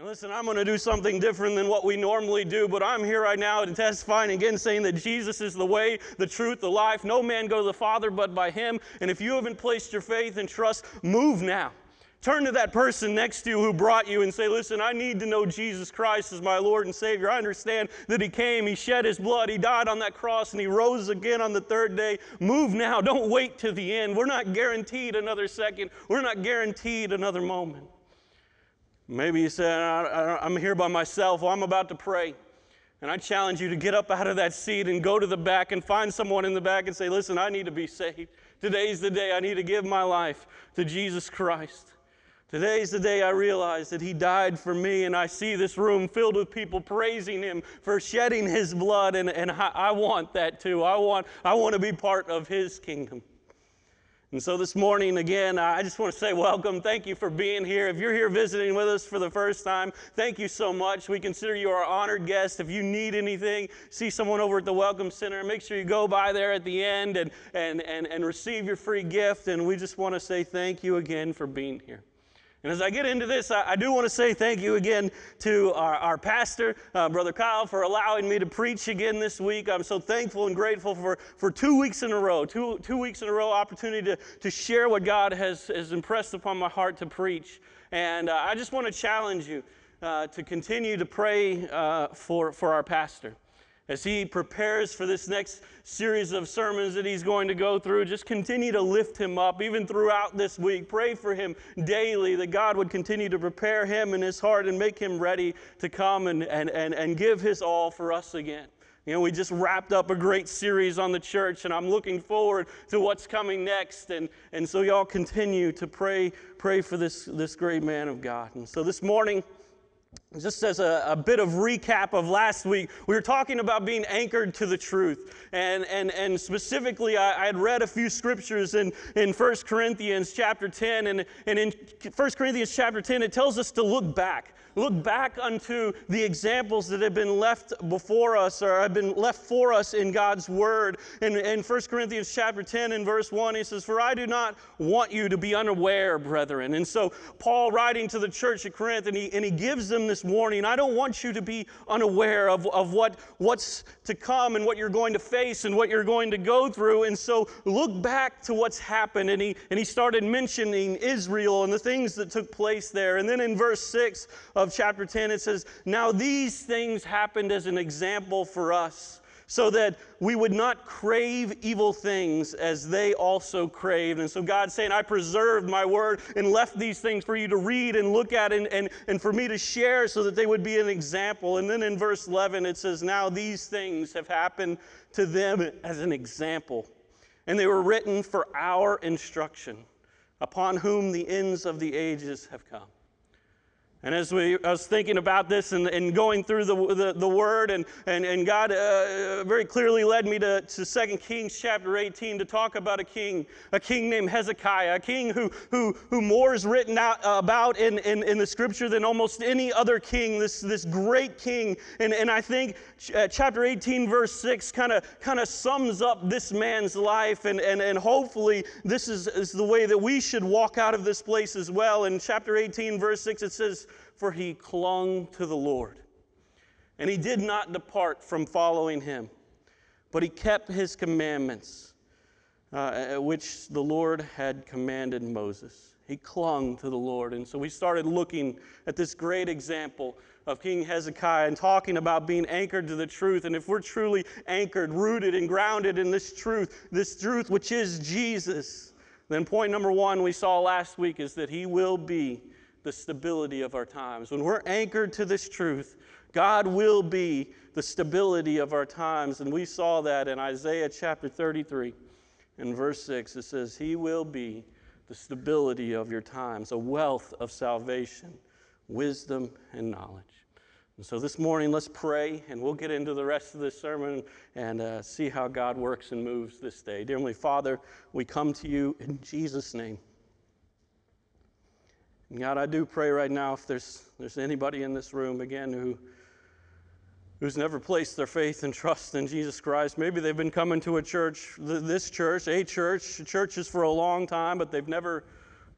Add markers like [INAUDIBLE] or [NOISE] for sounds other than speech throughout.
And listen, I'm going to do something different than what we normally do, but I'm here right now to testifying again saying that Jesus is the way, the truth, the life. No man go to the Father but by him. And if you haven't placed your faith and trust, move now. Turn to that person next to you who brought you and say, Listen, I need to know Jesus Christ as my Lord and Savior. I understand that He came, He shed His blood, He died on that cross, and He rose again on the third day. Move now. Don't wait to the end. We're not guaranteed another second, we're not guaranteed another moment. Maybe you said, I'm here by myself. Well, I'm about to pray. And I challenge you to get up out of that seat and go to the back and find someone in the back and say, Listen, I need to be saved. Today's the day I need to give my life to Jesus Christ. Today's the day I realize that He died for me, and I see this room filled with people praising Him for shedding His blood, and, and I, I want that too. I want, I want to be part of His kingdom. And so this morning, again, I just want to say welcome. Thank you for being here. If you're here visiting with us for the first time, thank you so much. We consider you our honored guest. If you need anything, see someone over at the Welcome Center. Make sure you go by there at the end and, and, and, and receive your free gift. And we just want to say thank you again for being here. And as I get into this, I, I do want to say thank you again to our, our pastor, uh, Brother Kyle, for allowing me to preach again this week. I'm so thankful and grateful for, for two weeks in a row, two, two weeks in a row opportunity to, to share what God has, has impressed upon my heart to preach. And uh, I just want to challenge you uh, to continue to pray uh, for, for our pastor as he prepares for this next series of sermons that he's going to go through, just continue to lift him up even throughout this week. Pray for him daily that God would continue to prepare him in his heart and make him ready to come and, and, and, and give his all for us again. You know, we just wrapped up a great series on the church, and I'm looking forward to what's coming next. And, and so, y'all continue to pray, pray for this, this great man of God. And so, this morning, just as a, a, bit of recap of last week, we were talking about being anchored to the truth. And, and, and specifically, I, I had read a few scriptures in, in 1 Corinthians chapter 10. And, and in 1 Corinthians chapter 10, it tells us to look back. Look back unto the examples that have been left before us or have been left for us in God's Word. In, in 1 Corinthians chapter 10 and verse 1, he says, For I do not want you to be unaware, brethren. And so Paul writing to the church at Corinth, and he, and he gives them this warning. I don't want you to be unaware of, of what, what's to come and what you're going to face and what you're going to go through. And so look back to what's happened. And he, and he started mentioning Israel and the things that took place there. And then in verse 6 of chapter 10, it says, Now these things happened as an example for us so that we would not crave evil things as they also craved. And so God's saying, I preserved my word and left these things for you to read and look at and, and, and for me to share so that they would be an example. And then in verse 11, it says, Now these things have happened to them as an example, and they were written for our instruction, upon whom the ends of the ages have come. And as we, I was thinking about this and, and going through the, the, the, Word, and, and, and God uh, very clearly led me to, to 2 Kings chapter 18 to talk about a king, a king named Hezekiah, a king who, who, who more is written out about in, in, in the Scripture than almost any other king, this, this great king. And, and I think uh, chapter 18, verse 6 kind of kind of sums up this man's life, and, and, and hopefully this is, is the way that we should walk out of this place as well. In chapter 18, verse 6, it says, for he clung to the Lord. And he did not depart from following him, but he kept his commandments, uh, which the Lord had commanded Moses. He clung to the Lord. And so we started looking at this great example of King Hezekiah and talking about being anchored to the truth. And if we're truly anchored, rooted, and grounded in this truth, this truth which is Jesus, then point number one we saw last week is that he will be the stability of our times. When we're anchored to this truth, God will be the stability of our times. And we saw that in Isaiah chapter 33 in verse 6. It says, He will be the stability of your times, a wealth of salvation, wisdom, and knowledge. And so this morning, let's pray, and we'll get into the rest of this sermon and uh, see how God works and moves this day. Dear Heavenly Father, we come to you in Jesus' name. God, I do pray right now if there's, there's anybody in this room, again, who, who's never placed their faith and trust in Jesus Christ. Maybe they've been coming to a church, this church, a church, churches for a long time, but they've never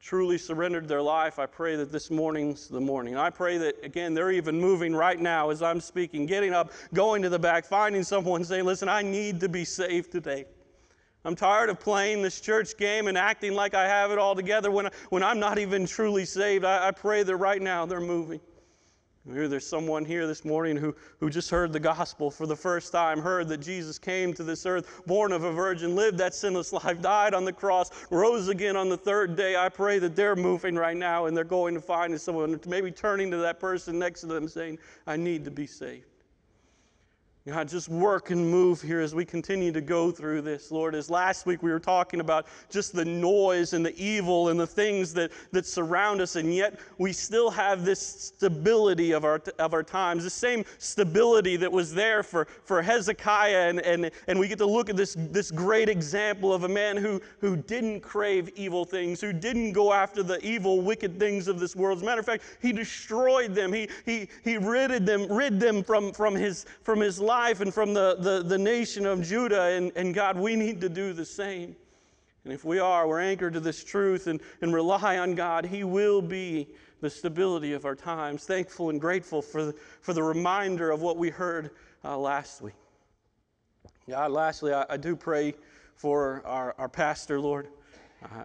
truly surrendered their life, I pray that this morning's the morning. I pray that, again, they're even moving right now as I'm speaking, getting up, going to the back, finding someone saying, Listen, I need to be saved today. I'm tired of playing this church game and acting like I have it all together when, when I'm not even truly saved. I, I pray that right now they're moving. Maybe there's someone here this morning who, who just heard the gospel for the first time, heard that Jesus came to this earth, born of a virgin, lived that sinless life, died on the cross, rose again on the third day. I pray that they're moving right now and they're going to find someone, maybe turning to that person next to them saying, I need to be saved. God, just work and move here as we continue to go through this, Lord. As last week we were talking about just the noise and the evil and the things that, that surround us, and yet we still have this stability of our, of our times, the same stability that was there for, for Hezekiah. And, and, and we get to look at this, this great example of a man who, who didn't crave evil things, who didn't go after the evil, wicked things of this world. As a matter of fact, he destroyed them, he, he, he ridded them, rid them from, from, his, from his life life and from the, the, the nation of Judah. And, and God, we need to do the same. And if we are, we're anchored to this truth and, and rely on God, He will be the stability of our times. Thankful and grateful for the, for the reminder of what we heard uh, last week. God, lastly, I, I do pray for our, our pastor, Lord.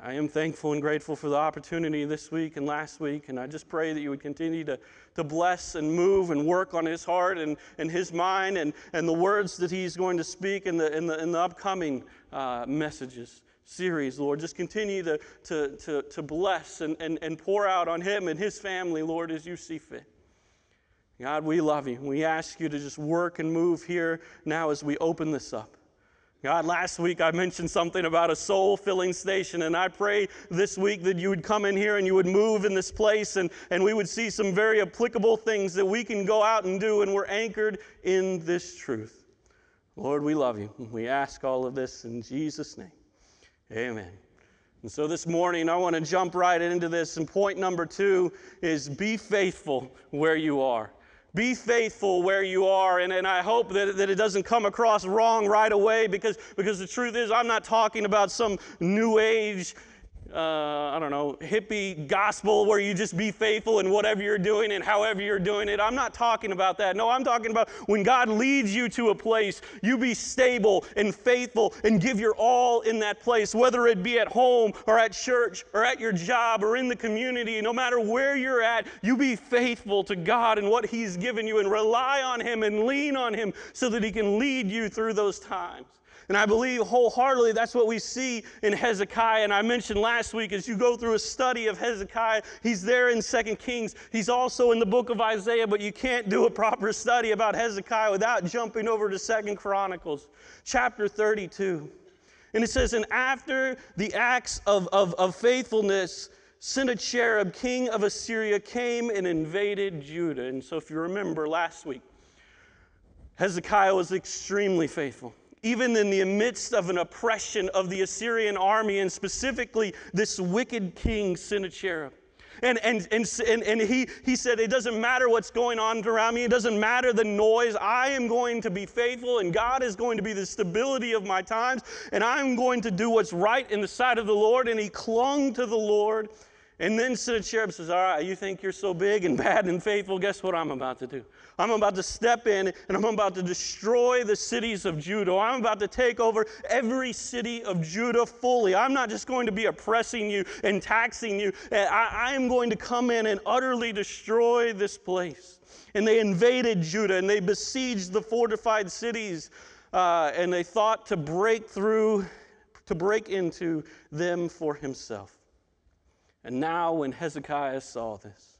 I am thankful and grateful for the opportunity this week and last week, and I just pray that you would continue to, to bless and move and work on his heart and, and his mind and, and the words that he's going to speak in the, in the, in the upcoming uh, messages series, Lord. Just continue to, to, to, to bless and, and, and pour out on him and his family, Lord, as you see fit. God, we love you. We ask you to just work and move here now as we open this up. God, last week I mentioned something about a soul filling station, and I pray this week that you would come in here and you would move in this place and, and we would see some very applicable things that we can go out and do, and we're anchored in this truth. Lord, we love you. We ask all of this in Jesus' name. Amen. And so this morning I want to jump right into this, and point number two is be faithful where you are. Be faithful where you are. And, and I hope that, that it doesn't come across wrong right away because, because the truth is, I'm not talking about some new age uh, I don't know, hippie gospel where you just be faithful in whatever you're doing and however you're doing it. I'm not talking about that. No, I'm talking about when God leads you to a place, you be stable and faithful and give your all in that place, whether it be at home or at church or at your job or in the community. No matter where you're at, you be faithful to God and what He's given you and rely on Him and lean on Him so that He can lead you through those times. And I believe wholeheartedly that's what we see in Hezekiah. And I mentioned last week as you go through a study of Hezekiah, he's there in Second Kings. He's also in the book of Isaiah, but you can't do a proper study about Hezekiah without jumping over to Second Chronicles, chapter 32. And it says, And after the acts of, of, of faithfulness, Sennacherib, king of Assyria, came and invaded Judah. And so, if you remember last week, Hezekiah was extremely faithful even in the midst of an oppression of the Assyrian army, and specifically this wicked king Sennacherib. And, and, and, and, and he, he said, It doesn't matter what's going on around me, it doesn't matter the noise. I am going to be faithful, and God is going to be the stability of my times, and I'm going to do what's right in the sight of the Lord. And he clung to the Lord and then Sennacherib says, All right, you think you're so big and [LAUGHS] bad and faithful? Guess what I'm about to do? I'm about to step in and I'm about to destroy the cities of Judah. I'm about to take over every city of Judah fully. I'm not just going to be oppressing you and taxing you. I, I am going to come in and utterly destroy this place. And they invaded Judah and they besieged the fortified cities uh, and they thought to break through, to break into them for himself. And now, when Hezekiah saw this,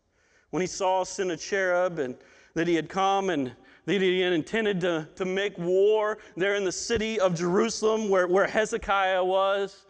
when he saw Sennacherib and that he had come and that he had intended to, to make war there in the city of Jerusalem where, where Hezekiah was,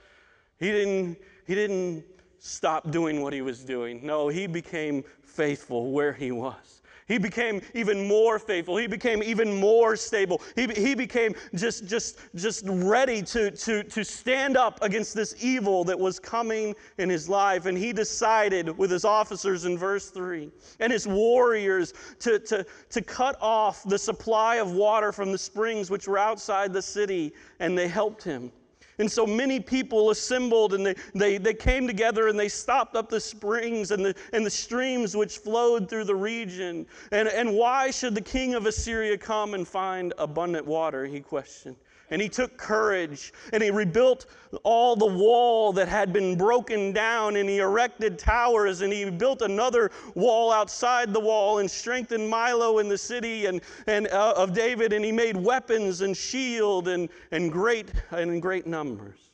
he didn't, he didn't stop doing what he was doing. No, he became faithful where he was. He became even more faithful. He became even more stable. He, he became just, just, just ready to, to, to stand up against this evil that was coming in his life. And he decided with his officers in verse 3 and his warriors to, to, to cut off the supply of water from the springs which were outside the city, and they helped him. And so many people assembled and they, they, they came together and they stopped up the springs and the, and the streams which flowed through the region. And, and why should the king of Assyria come and find abundant water? He questioned. And he took courage and he rebuilt all the wall that had been broken down and he erected towers and he built another wall outside the wall and strengthened Millo in the city and, and uh, of David and he made weapons and shield and, and great and in great numbers.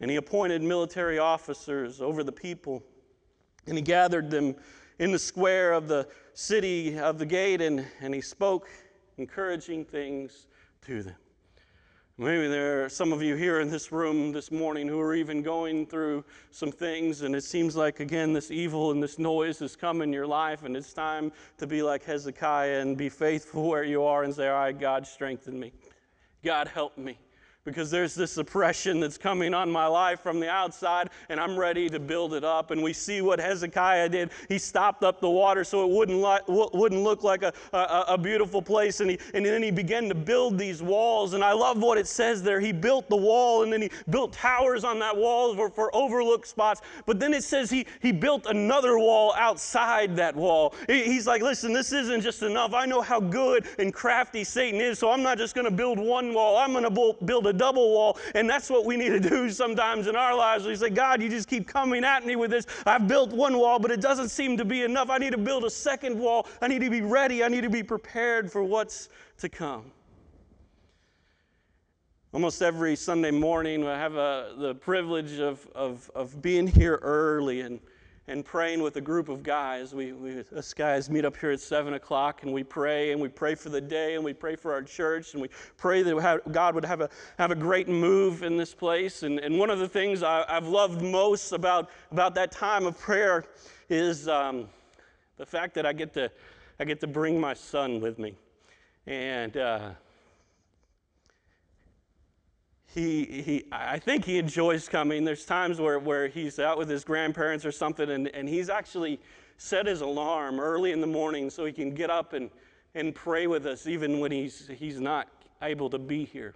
And he appointed military officers over the people and he gathered them in the square of the city of the gate and, and he spoke encouraging things to them. Maybe there are some of you here in this room this morning who are even going through some things, and it seems like, again, this evil and this noise has come in your life, and it's time to be like Hezekiah and be faithful where you are and say, All right, God, strengthen me. God, help me because there's this oppression that's coming on my life from the outside, and I'm ready to build it up. And we see what Hezekiah did. He stopped up the water so it wouldn't, wouldn't look like a, a, a, beautiful place. And, he, and then he began to build these walls. And I love what it says there. He built the wall, and then he built towers on that wall for, for overlook spots. But then it says he, he built another wall outside that wall. He's like, listen, this isn't just enough. I know how good and crafty Satan is, so I'm not just going to build one wall. I'm going to build a double wall. And that's what we need to do sometimes in our lives. We say, God, you just keep coming at me with this. I've built one wall, but it doesn't seem to be enough. I need to build a second wall. I need to be ready. I need to be prepared for what's to come. Almost every Sunday morning, I have a, the privilege of, of, of being here early and and praying with a group of guys. We, we, us guys meet up here at 7 o'clock and we pray and we pray for the day and we pray for our church and we pray that God would have a, have a great move in this place. And, and one of the things I, have loved most about, about that time of prayer is um, the fact that I get, to, I get to bring my son with me. And uh, he, he, I think he enjoys coming. There's times where, where he's out with his grandparents or something, and, and he's actually set his alarm early in the morning so he can get up and, and pray with us even when he's, he's not able to be here.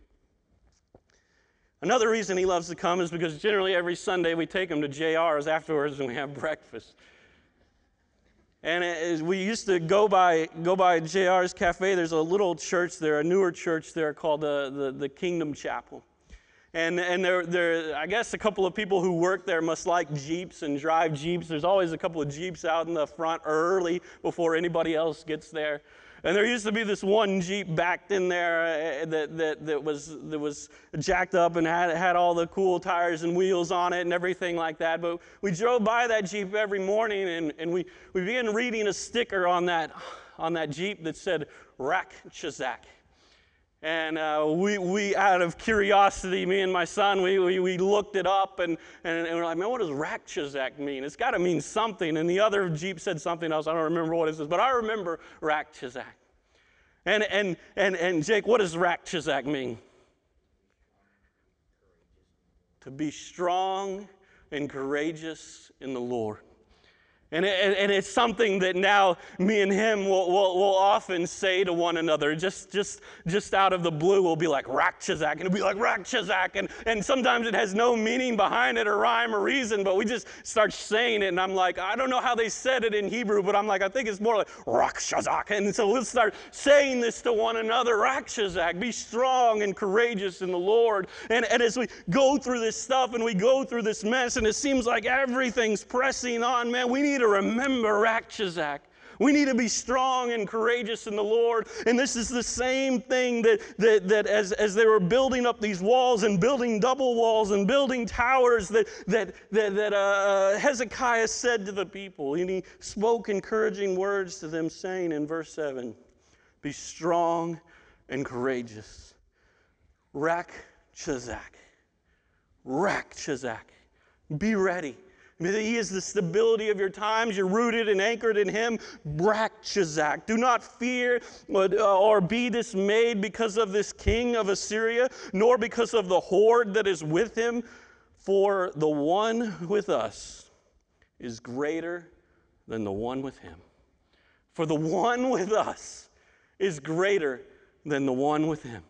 Another reason he loves to come is because generally every Sunday we take him to JR's afterwards and we have breakfast. And we used to go by, go by JR's Cafe. There's a little church there, a newer church there called the, the, the Kingdom Chapel. And, and there, there, I guess a couple of people who work there must like Jeeps and drive Jeeps. There's always a couple of Jeeps out in the front early before anybody else gets there. And there used to be this one Jeep backed in there eh, that, that, that, was, that was jacked up and had, had all the cool tires and wheels on it and everything like that. But we drove by that Jeep every morning and, and we, we began reading a sticker on that, on that Jeep that said, Rack Chazak. And uh, we, we, out of curiosity, me and my son, we, we, we looked it up and, and, and, we're like, man, what does Rakchazak mean? It's got to mean something. And the other Jeep said something else. I don't remember what it says, but I remember Rakchazak. And, and, and, and Jake, what does Rakchazak mean? To be strong and courageous in the Lord. And, and, it's something that now me and him will, will, will, often say to one another, just, just, just out of the blue, we'll be like, Rakchazak, and it'll be like, Rakchazak. And, and sometimes it has no meaning behind it or rhyme or reason, but we just start saying it. And I'm like, I don't know how they said it in Hebrew, but I'm like, I think it's more like Rakchazak. And so we'll start saying this to one another Rakchazak, be strong and courageous in the Lord. And, and as we go through this stuff and we go through this mess, and it seems like everything's pressing on, man, we need need to remember Rakchazak. We need to be strong and courageous in the Lord. And this is the same thing that, that, that as, as they were building up these walls and building double walls and building towers, that, that, that, that uh, Hezekiah said to the people. And he spoke encouraging words to them, saying in verse 7 Be strong and courageous. Rakchazak. Rakchazak. Be ready. He is the stability of your times. You're rooted and anchored in Him. Rakchazak. Do not fear uh, uh, or be dismayed because of this king of Assyria, nor because of the horde that is with him, for the one with us is greater than the one with him. For the one with us is greater than the one with him.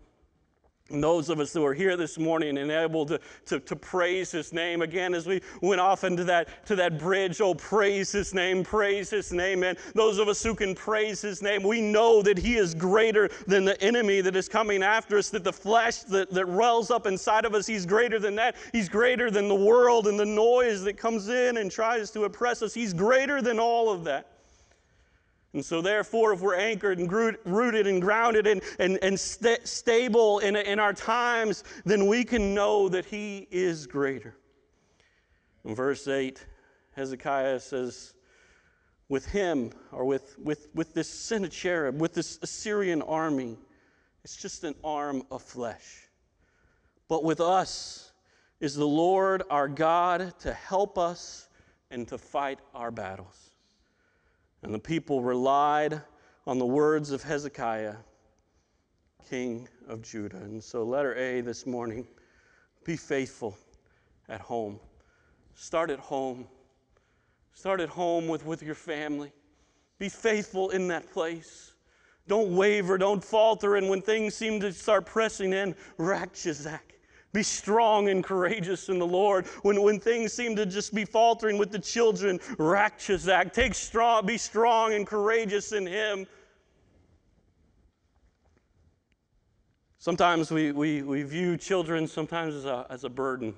And those of us who are here this morning and able to, to, to, praise his name again as we went off into that to that bridge, oh praise his name, praise his name. And those of us who can praise his name, we know that he is greater than the enemy that is coming after us, that the flesh that, that wells up inside of us, he's greater than that. He's greater than the world and the noise that comes in and tries to oppress us. He's greater than all of that. And so, therefore, if we're anchored and rooted and grounded and, and, and st- stable in, in our times, then we can know that He is greater. In verse 8, Hezekiah says, with him, or with, with, with this Sennacherib, with this Assyrian army, it's just an arm of flesh. But with us is the Lord our God to help us and to fight our battles. And the people relied on the words of Hezekiah, king of Judah. And so, letter A this morning be faithful at home. Start at home. Start at home with, with your family. Be faithful in that place. Don't waver, don't falter, and when things seem to start pressing in, Rakshazak. Be strong and courageous in the Lord. When, when things seem to just be faltering with the children, Rakshazak, take strong, be strong and courageous in Him. Sometimes we, we, we view children sometimes as a, as a burden.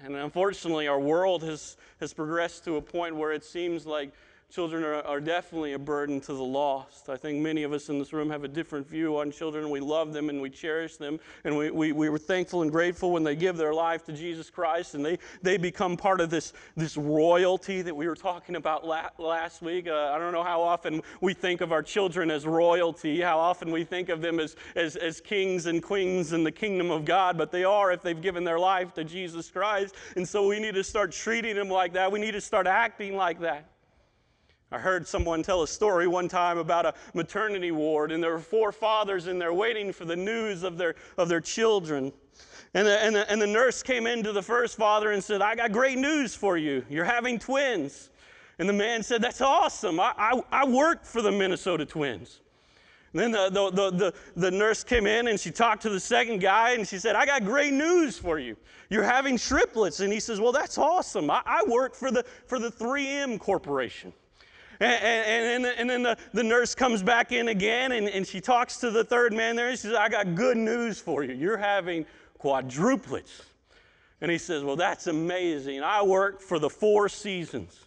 And unfortunately, our world has, has progressed to a point where it seems like children are, are, definitely a burden to the lost. I think many of us in this room have a different view on children. We love them and we cherish them, and we, we, we were thankful and grateful when they give their life to Jesus Christ and they, they become part of this, this royalty that we were talking about la- last week. Uh, I don't know how often we think of our children as royalty, how often we think of them as, as, as kings and queens in the kingdom of God, but they are if they've given their life to Jesus Christ. And so we need to start treating them like that. We need to start acting like that. I heard someone tell a story one time about a maternity ward, and there were four fathers in there waiting for the news of their, of their children. And the, and, the, and the nurse came into the first father and said, I got great news for you. You're having twins. And the man said, That's awesome. I, I, I worked for the Minnesota Twins. And then the, the, the, the, the nurse came in and she talked to the second guy and she said, I got great news for you. You're having triplets. And he says, Well, that's awesome. I, I work for the, for the 3M Corporation. And, and, and, then the, the nurse comes back in again and, and she talks to the third man there. And she says, I got good news for you. You're having quadruplets. And he says, Well, that's amazing. I work for the four seasons.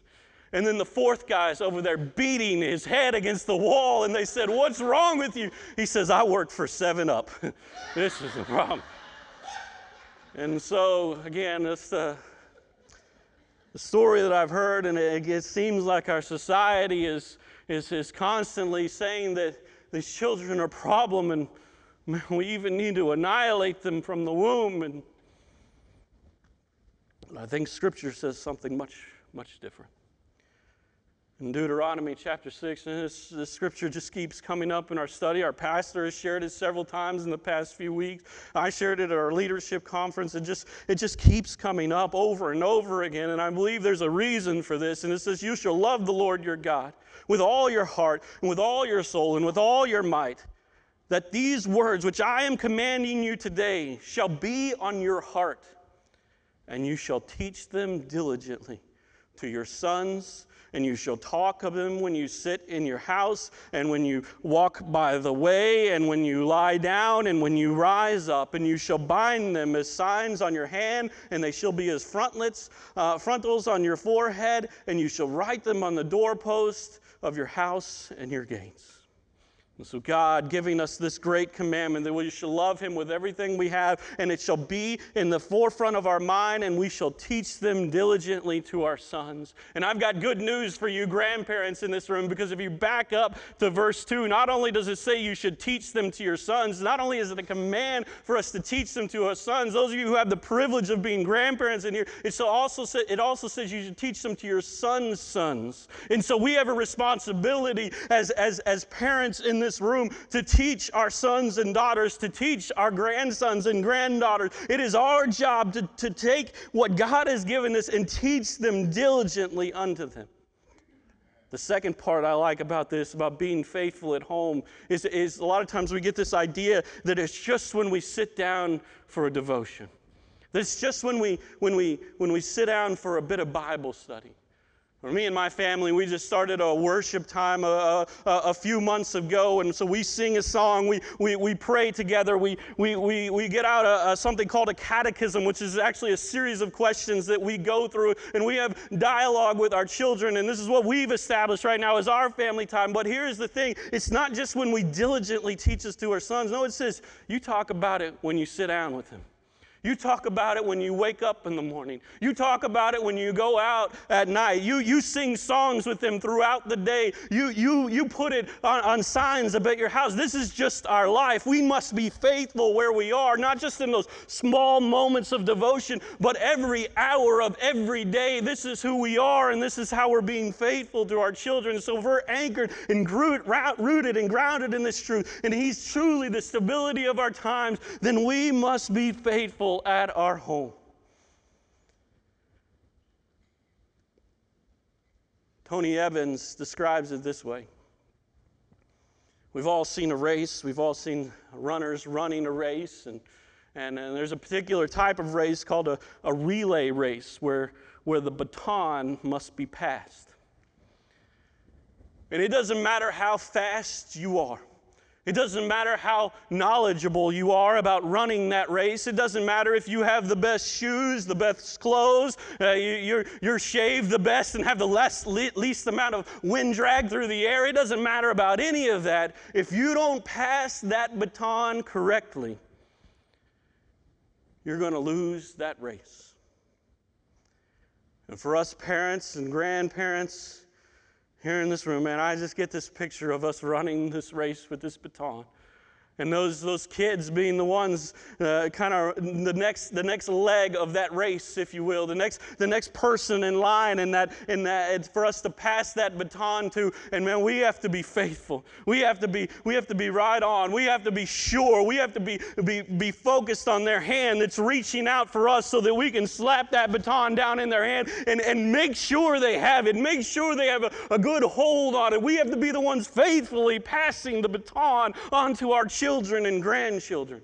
And then the fourth guy's over there beating his head against the wall. And they said, What's wrong with you? He says, I work for 7 Up. [LAUGHS] this is a problem. And so, again, it's the the story that I've heard, and it, it seems like our society is, is, is constantly saying that these children are a problem and we even need to annihilate them from the womb. And I think Scripture says something much, much different in Deuteronomy chapter 6. And this, this, scripture just keeps coming up in our study. Our pastor has shared it several times in the past few weeks. I shared it at our leadership conference. It just, it just keeps coming up over and over again. And I believe there's a reason for this. And it says, You shall love the Lord your God with all your heart, and with all your soul, and with all your might. That these words which I am commanding you today shall be on your heart, and you shall teach them diligently to your sons and you shall talk of them when you sit in your house, and when you walk by the way, and when you lie down, and when you rise up, and you shall bind them as signs on your hand, and they shall be as frontlets, uh, frontals on your forehead, and you shall write them on the doorpost of your house and your gates. And so, God giving us this great commandment that we shall love Him with everything we have, and it shall be in the forefront of our mind, and we shall teach them diligently to our sons. And I've got good news for you, grandparents in this room, because if you back up to verse 2, not only does it say you should teach them to your sons, not only is it a command for us to teach them to our sons, those of you who have the privilege of being grandparents in here, it also, say, it also says you should teach them to your sons' sons. And so we have a responsibility as, as, as parents in this this room to teach our sons and daughters, to teach our grandsons and granddaughters. It is our job to, to take what God has given us and teach them diligently unto them. The second part I like about this, about being faithful at home, is, is a lot of times we get this idea that it's just when we sit down for a devotion. That it's just when we, when we, when we sit down for a bit of Bible study. For me and my family, we just started a worship time a, a, a, few months ago, and so we sing a song, we, we, we pray together, we, we, we, we get out a, a, something called a catechism, which is actually a series of questions that we go through, and we have dialogue with our children, and this is what we've established right now as our family time. But here's the thing it's not just when we diligently teach this to our sons, no, it says you talk about it when you sit down with them. You talk about it when you wake up in the morning. You talk about it when you go out at night. You, you sing songs with them throughout the day. You, you, you put it on, on signs about your house. This is just our life. We must be faithful where we are, not just in those small moments of devotion, but every hour of every day. This is who we are, and this is how we're being faithful to our children. So if we're anchored and rooted and grounded in this truth, and He's truly the stability of our times, then we must be faithful at our home. Tony Evans describes it this way We've all seen a race, we've all seen runners running a race, and, and, and there's a particular type of race called a, a relay race where, where the baton must be passed. And it doesn't matter how fast you are. It doesn't matter how knowledgeable you are about running that race. It doesn't matter if you have the best shoes, the best clothes, uh, you, are you're shaved the best and have the less, least amount of wind drag through the air. It doesn't matter about any of that. If you don't pass that baton correctly, you're going to lose that race. And for us parents and grandparents, here in this room, man, I just get this picture of us running this race with this baton and those, those kids being the ones uh, kind of the next, the next leg of that race, if you will, the next, the next person in line, and that, in that it's for us to pass that baton to. And man, we have to be faithful. We have to be, we have to be right on. We have to be sure. We have to be, be, be focused on their hand that's reaching out for us so that we can slap that baton down in their hand and, and make sure they have it. Make sure they have a, a good hold on it. We have to be the ones faithfully passing the baton onto our children children and grandchildren.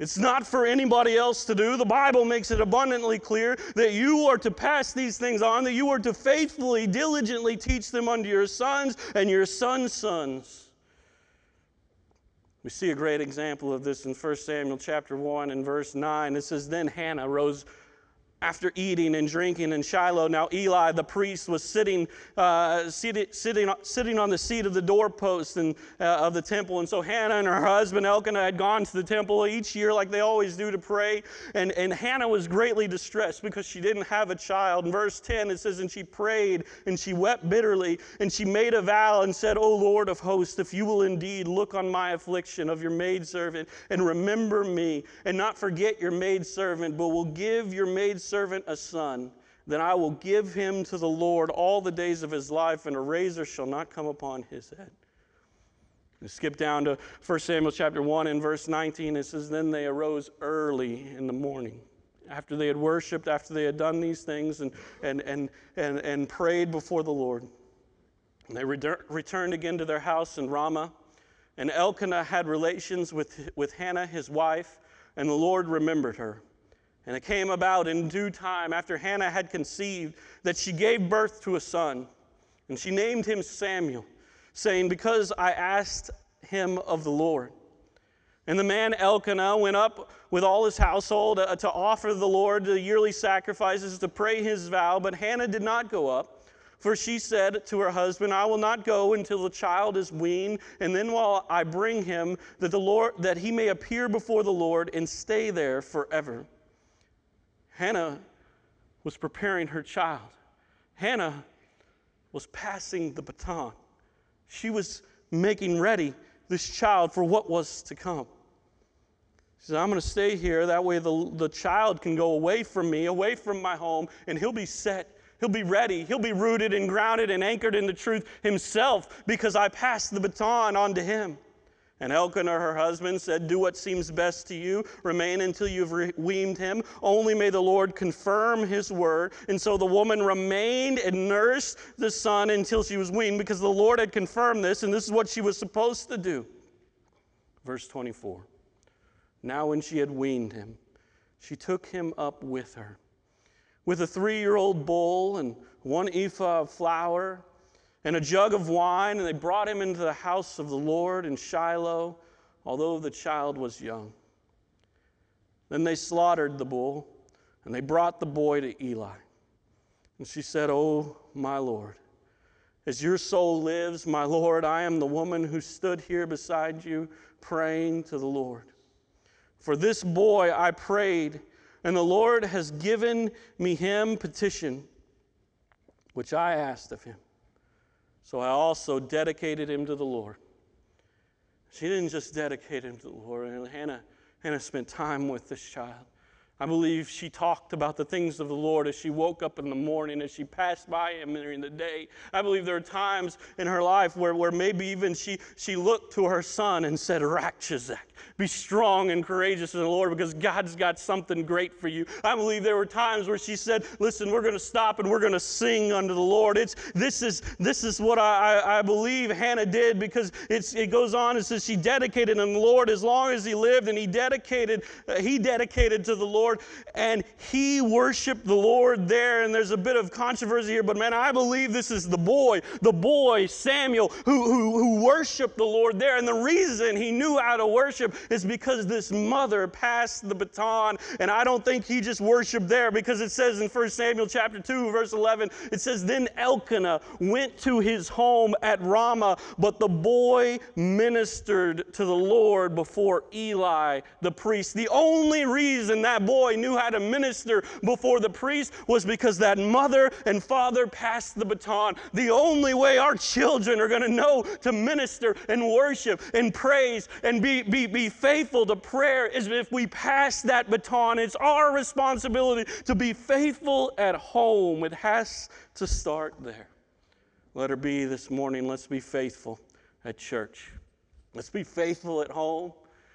It's not for anybody else to do. The Bible makes it abundantly clear that you are to pass these things on, that you are to faithfully, diligently teach them unto your sons and your sons' sons. We see a great example of this in 1 Samuel chapter 1 and verse 9. It says, Then Hannah rose after eating and drinking in Shiloh. Now, Eli the priest was sitting, uh, sitting, sitting, sitting on the seat of the doorpost and, uh, of the temple. And so Hannah and her husband Elkanah had gone to the temple each year, like they always do, to pray. And, and Hannah was greatly distressed because she didn't have a child. In verse 10, it says, And she prayed and she wept bitterly. And she made a vow and said, O Lord of hosts, if you will indeed look on my affliction of your maidservant and remember me, and not forget your maidservant, but will give your maidservant servant a son, then I will give him to the Lord all the days of his life, and a razor shall not come upon his head. We skip down to 1 Samuel chapter 1 and verse 19. It says, Then they arose early in the morning. After they had worshiped, after they had done these things and, and, and, and, and prayed before the Lord. And they returned again to their house in Ramah. And Elkanah had relations with, with Hannah, his wife, and the Lord remembered her. And it came about in due time, after Hannah had conceived, that she gave birth to a son. And she named him Samuel, saying, Because I asked him of the Lord. And the man Elkanah went up with all his household uh, to offer the Lord the yearly sacrifices to pray his vow. But Hannah did not go up, for she said to her husband, I will not go until the child is weaned, and then while I bring him, that, the Lord, that he may appear before the Lord and stay there forever. Hannah was preparing her child. Hannah was passing the baton. She was making ready this child for what was to come. She said, I'm going to stay here. That way the, the child can go away from me, away from my home, and he'll be set. He'll be ready. He'll be rooted and grounded and anchored in the truth himself because I passed the baton on to him. And Elkanah, her husband, said, Do what seems best to you. Remain until you've re- weaned him. Only may the Lord confirm his word. And so the woman remained and nursed the son until she was weaned because the Lord had confirmed this, and this is what she was supposed to do. Verse 24. Now, when she had weaned him, she took him up with her with a three year old bull and one ephah of flour and a jug of wine, and they brought him into the house of the Lord in Shiloh, although the child was young. Then they slaughtered the bull, and they brought the boy to Eli. And she said, Oh, my Lord, as your soul lives, my Lord, I am the woman who stood here beside you praying to the Lord. For this boy I prayed, and the Lord has given me him petition, which I asked of him. So I also dedicated him to the Lord. She didn't just dedicate him to the Lord. Hannah, Hannah spent time with this child. I believe she talked about the things of the Lord as she woke up in the morning, as she passed by him during the day. I believe there are times in her life where, where maybe even she, she looked to her son and said, Rakshazak, be strong and courageous in the Lord because God's got something great for you. I believe there were times where she said, Listen, we're going to stop and we're going to sing unto the Lord. It's, this, is, this is what I, I, I believe Hannah did because it's, it goes on and says she dedicated him the Lord as long as he lived and he dedicated, he dedicated to the Lord and he worshiped the Lord there. And there's a bit of controversy here, but man, I believe this is the boy, the boy Samuel, who, who, who worshiped the Lord there. And the reason he knew how to worship is because this mother passed the baton. And I don't think he just worshiped there because it says in 1 Samuel chapter 2, verse 11, it says, Then Elkanah went to his home at Ramah, but the boy ministered to the Lord before Eli the priest. The only reason that boy knew how to minister before the priest was because that mother and father passed the baton. The only way our children are going to know to minister and worship and praise and be, be, be faithful to prayer is if we pass that baton. It's our responsibility to be faithful at home. It has to start there. Let her be this morning. Let's be faithful at church. Let's be faithful at home.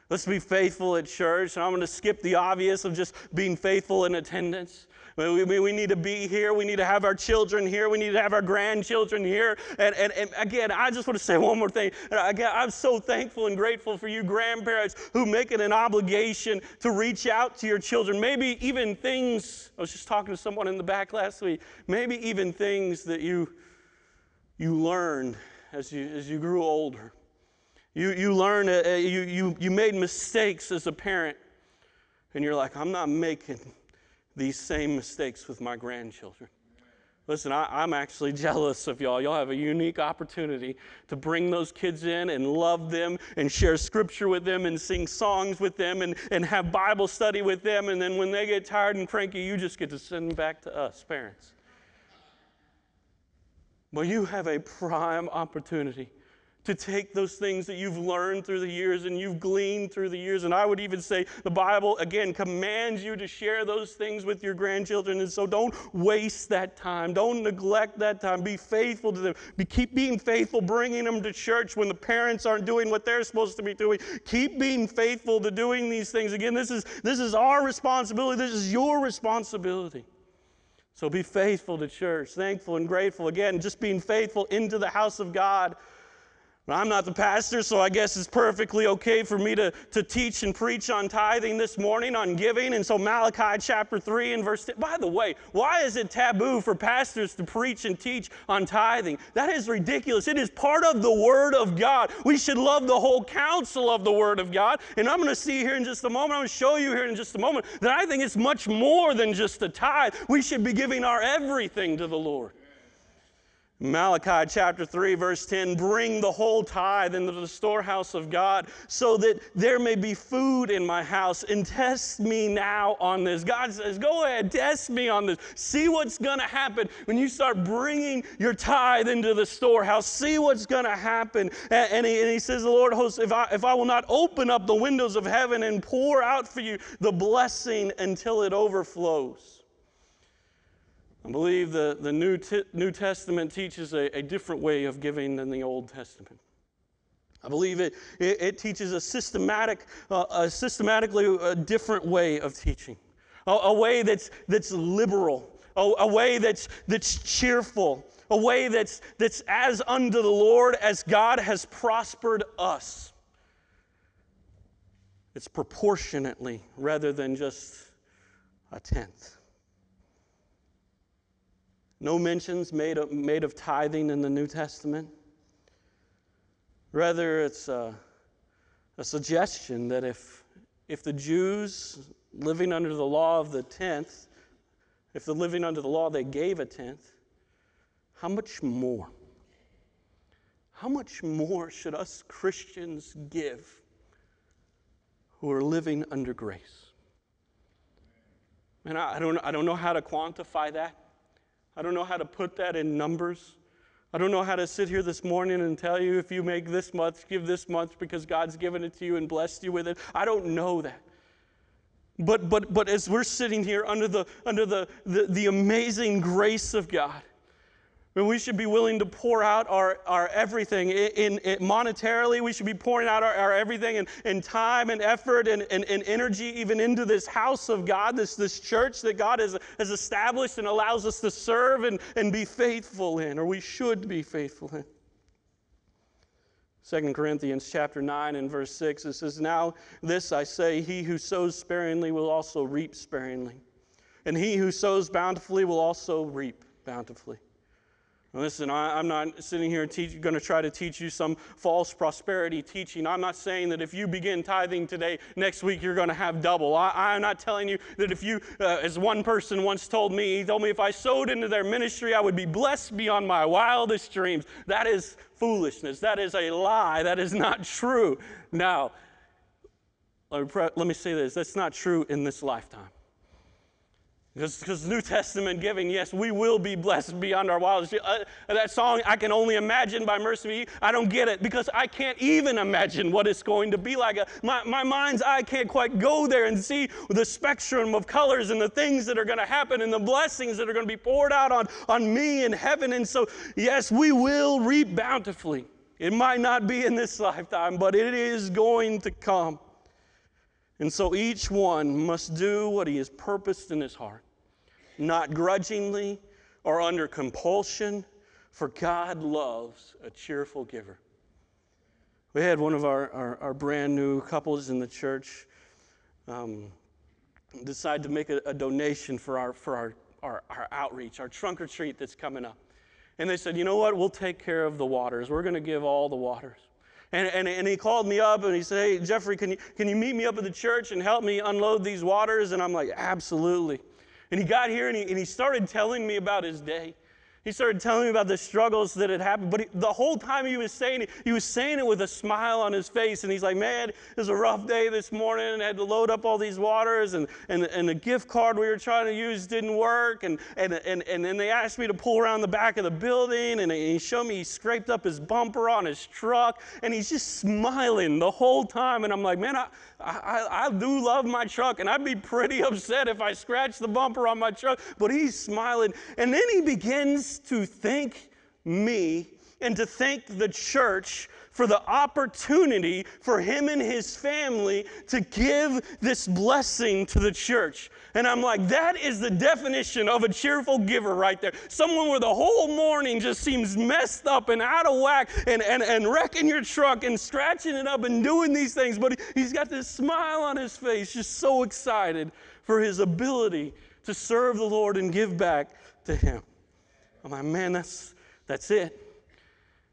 Let's be faithful at church. And I'm going to skip the obvious of just being faithful in attendance. We, we, we, need to be here. We need to have our children here. We need to have our grandchildren here. And, and, and again, I just want to say one more thing. Again, I'm so thankful and grateful for you grandparents who make it an obligation to reach out to your children. Maybe even things, I was just talking to someone in the back last week, maybe even things that you, you learned as you, as you grew older. You, you learned, uh, you, you, you made mistakes as a parent, and you're like, I'm not making these same mistakes with my grandchildren. Listen, I, am actually [LAUGHS] jealous of y'all. Y'all have a unique opportunity to bring those kids in and love them and share scripture with them and sing songs with them and, and have Bible study with them. And then when they get tired and cranky, you just get to send them back to us, parents. Well, you have a prime opportunity to take those things that you've learned through the years and you've gleaned through the years. And I would even say the Bible, again, commands you to share those things with your grandchildren. And so don't waste that time. Don't neglect that time. Be faithful to them. Be, keep being faithful, bringing them to church when the parents aren't doing what they're supposed to be doing. Keep being faithful to doing these things. Again, this is, this is our responsibility, this is your responsibility. So be faithful to church, thankful and grateful. Again, just being faithful into the house of God. I'm not the pastor, so I guess it's perfectly okay for me to, to teach and preach on tithing this morning, on giving. And so, Malachi chapter 3 and verse 10. By the way, why is it taboo for pastors to preach and teach on tithing? That is ridiculous. It is part of the Word of God. We should love the whole counsel of the Word of God. And I'm going to see here in just a moment, I'm going to show you here in just a moment that I think it's much more than just a tithe. We should be giving our everything to the Lord. Malachi chapter 3, verse 10 Bring the whole tithe into the storehouse of God so that there may be food in my house and test me now on this. God says, Go ahead, test me on this. See what's going to happen when you start bringing your tithe into the storehouse. See what's going to happen. And, and, he, and, he, says, The Lord hosts, if I, if I will not open up the windows of heaven and pour out for you the blessing until it overflows. I believe the, the New, T- New Testament teaches a, a different way of giving than the Old Testament. I believe it, it, it teaches a systematic, uh, a systematically a uh, different way of teaching, a, a way that's, that's liberal, a, a, way that's, that's cheerful, a way that's, that's as unto the Lord as God has prospered us. It's proportionately rather than just a tenth. No mentions made of, made of tithing in the New Testament. Rather, it's a, a suggestion that if, if the Jews living under the law of the tenth, if they're living under the law, they gave a tenth, how much more? How much more should us Christians give who are living under grace? And I, don't, I don't know how to quantify that. I don't know how to put that in numbers. I don't know how to sit here this morning and tell you if you make this much, give this much because God's given it to you and blessed you with it. I don't know that. But, but, but as we're sitting here under, the, under the, the, the amazing grace of God, and we should be willing to pour out our, our everything. In, in, monetarily, we should be pouring out our, our everything and, and time and effort and, and, and, energy even into this house of God, this, this church that God has, has established and allows us to serve and, and be faithful in, or we should be faithful in. 2 Corinthians chapter 9 and verse 6, it says, Now this I say, he who sows sparingly will also reap sparingly, and he who sows bountifully will also reap bountifully. Listen, I, am not sitting here going to try to teach you some false prosperity teaching. I'm not saying that if you begin tithing today, next week you're going to have double. I, am not telling you that if you, uh, as one person once told me, he told me if I sowed into their ministry, I would be blessed beyond my wildest dreams. That is foolishness. That is a lie. That is not true. Now, let me, let me say this that's not true in this lifetime. Because New Testament giving, yes, we will be blessed beyond our wildest. Uh, that song, I Can Only Imagine by Mercy I don't get it because I can't even imagine what it's going to be like. Uh, my, my mind's eye can't quite go there and see the spectrum of colors and the things that are going to happen and the blessings that are going to be poured out on, on me in heaven. And so, yes, we will reap bountifully. It might not be in this lifetime, but it is going to come. And so each one must do what he has purposed in his heart not grudgingly or under compulsion, for God loves a cheerful giver. We had one of our, our, our brand new couples in the church um, decide to make a, a, donation for, our, for our, our, our outreach, our trunk or treat that's coming up. And they said, you know what, we'll take care of the waters. We're going to give all the waters. And, and, and he called me up and he said, Hey, Jeffrey, can you, can you meet me up at the church and help me unload these waters? And I'm like, Absolutely. And he got here and he, and he started telling me about his day. He started telling me about the struggles that had happened. But he, the whole time he was saying it, he was saying it with a smile on his face. And he's like, Man, it was a rough day this morning. I had to load up all these waters. And, and, and the gift card we were trying to use didn't work. And, and, and, and then they asked me to pull around the back of the building. And he showed me he scraped up his bumper on his truck. And he's just smiling the whole time. And I'm like, Man, I, I, I do love my truck. And I'd be pretty upset if I scratched the bumper on my truck. But he's smiling. And then he begins to thank me and to thank the church for the opportunity for him and his family to give this blessing to the church. And I'm like, that is the definition of a cheerful giver right there. Someone where the whole morning just seems messed up and out of whack and, and, and wrecking your truck and scratching it up and doing these things, but he's got this smile on his face, just so excited for his ability to serve the Lord and give back to him. I'm like, man, that's, that's it.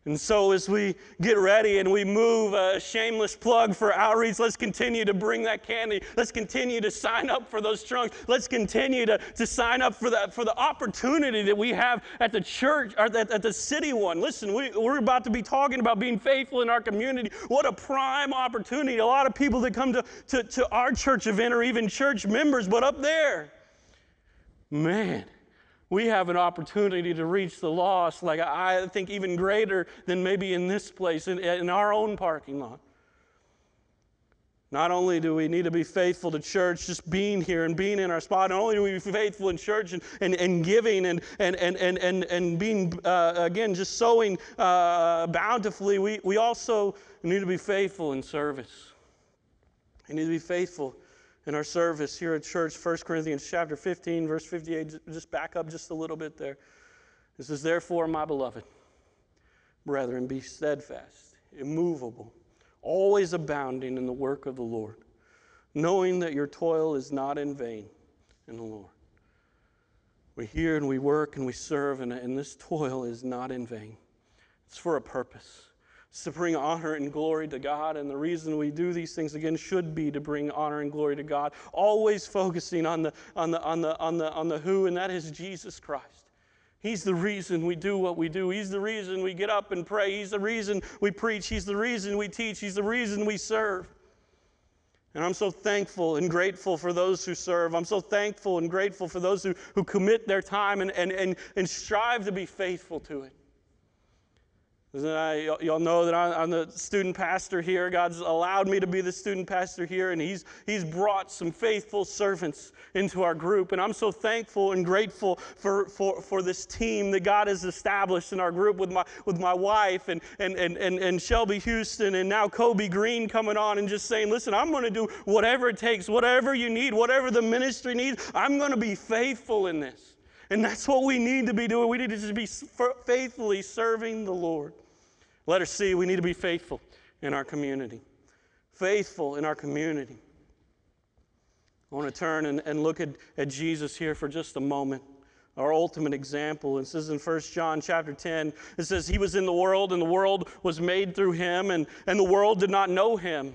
And so, as we get ready and we move a shameless plug for outreach, let's continue to bring that candy. Let's continue to sign up for those trunks. Let's continue to, to sign up for the, for the opportunity that we have at the church, or at, at the city one. Listen, we, we're about to be talking about being faithful in our community. What a prime opportunity. A lot of people that come to, to, to our church event or even church members, but up there, man we have an opportunity to reach the lost, like I think even greater than maybe in this place, in, in our own parking lot. Not only do we need to be faithful to church, just being here and being in our spot, not only do we be faithful in church and, and, and giving and, and, and, and, and, and being, uh, again, just sowing uh, bountifully, we, we also need to be faithful in service. We need to be faithful in our service here at church. 1 Corinthians chapter 15, verse 58, just back up just a little bit there. This is Therefore, my beloved, brethren, be steadfast, immovable always abounding in the work of the Lord, knowing that your toil is not in vain in the Lord. We hear and we work and we serve, and, and this toil is not in vain. It's for a purpose. To bring honor and glory to God. And the reason we do these things again should be to bring honor and glory to God, always focusing on the, on the, on the, on the, on the who, and that is Jesus Christ. He's the reason we do what we do. He's the reason we get up and pray. He's the reason we preach. He's the reason we teach. He's the reason we serve. And I'm so thankful and grateful for those who serve. I'm so thankful and grateful for those who, who commit their time and, and, and, and strive to be faithful to it. Y'all know that I'm the student pastor here. God's allowed me to be the student pastor here, and he's, he's brought some faithful servants into our group. And I'm so thankful and grateful for, for, for this team that God has established in our group with my, with my wife and, and, and, and, and Shelby Houston and now Kobe Green coming on and just saying, listen, I'm going to do whatever it takes, whatever you need, whatever the ministry needs, I'm going to be faithful in this. And that's what we need to be doing. We need to just be faithfully serving the Lord. Letter C, we need to be faithful in our community. Faithful in our community. I want to turn and, and look at, at Jesus here for just a moment. Our ultimate example. It says in 1 John chapter 10, it says, He was in the world, and the world was made through him, and, and the world did not know him.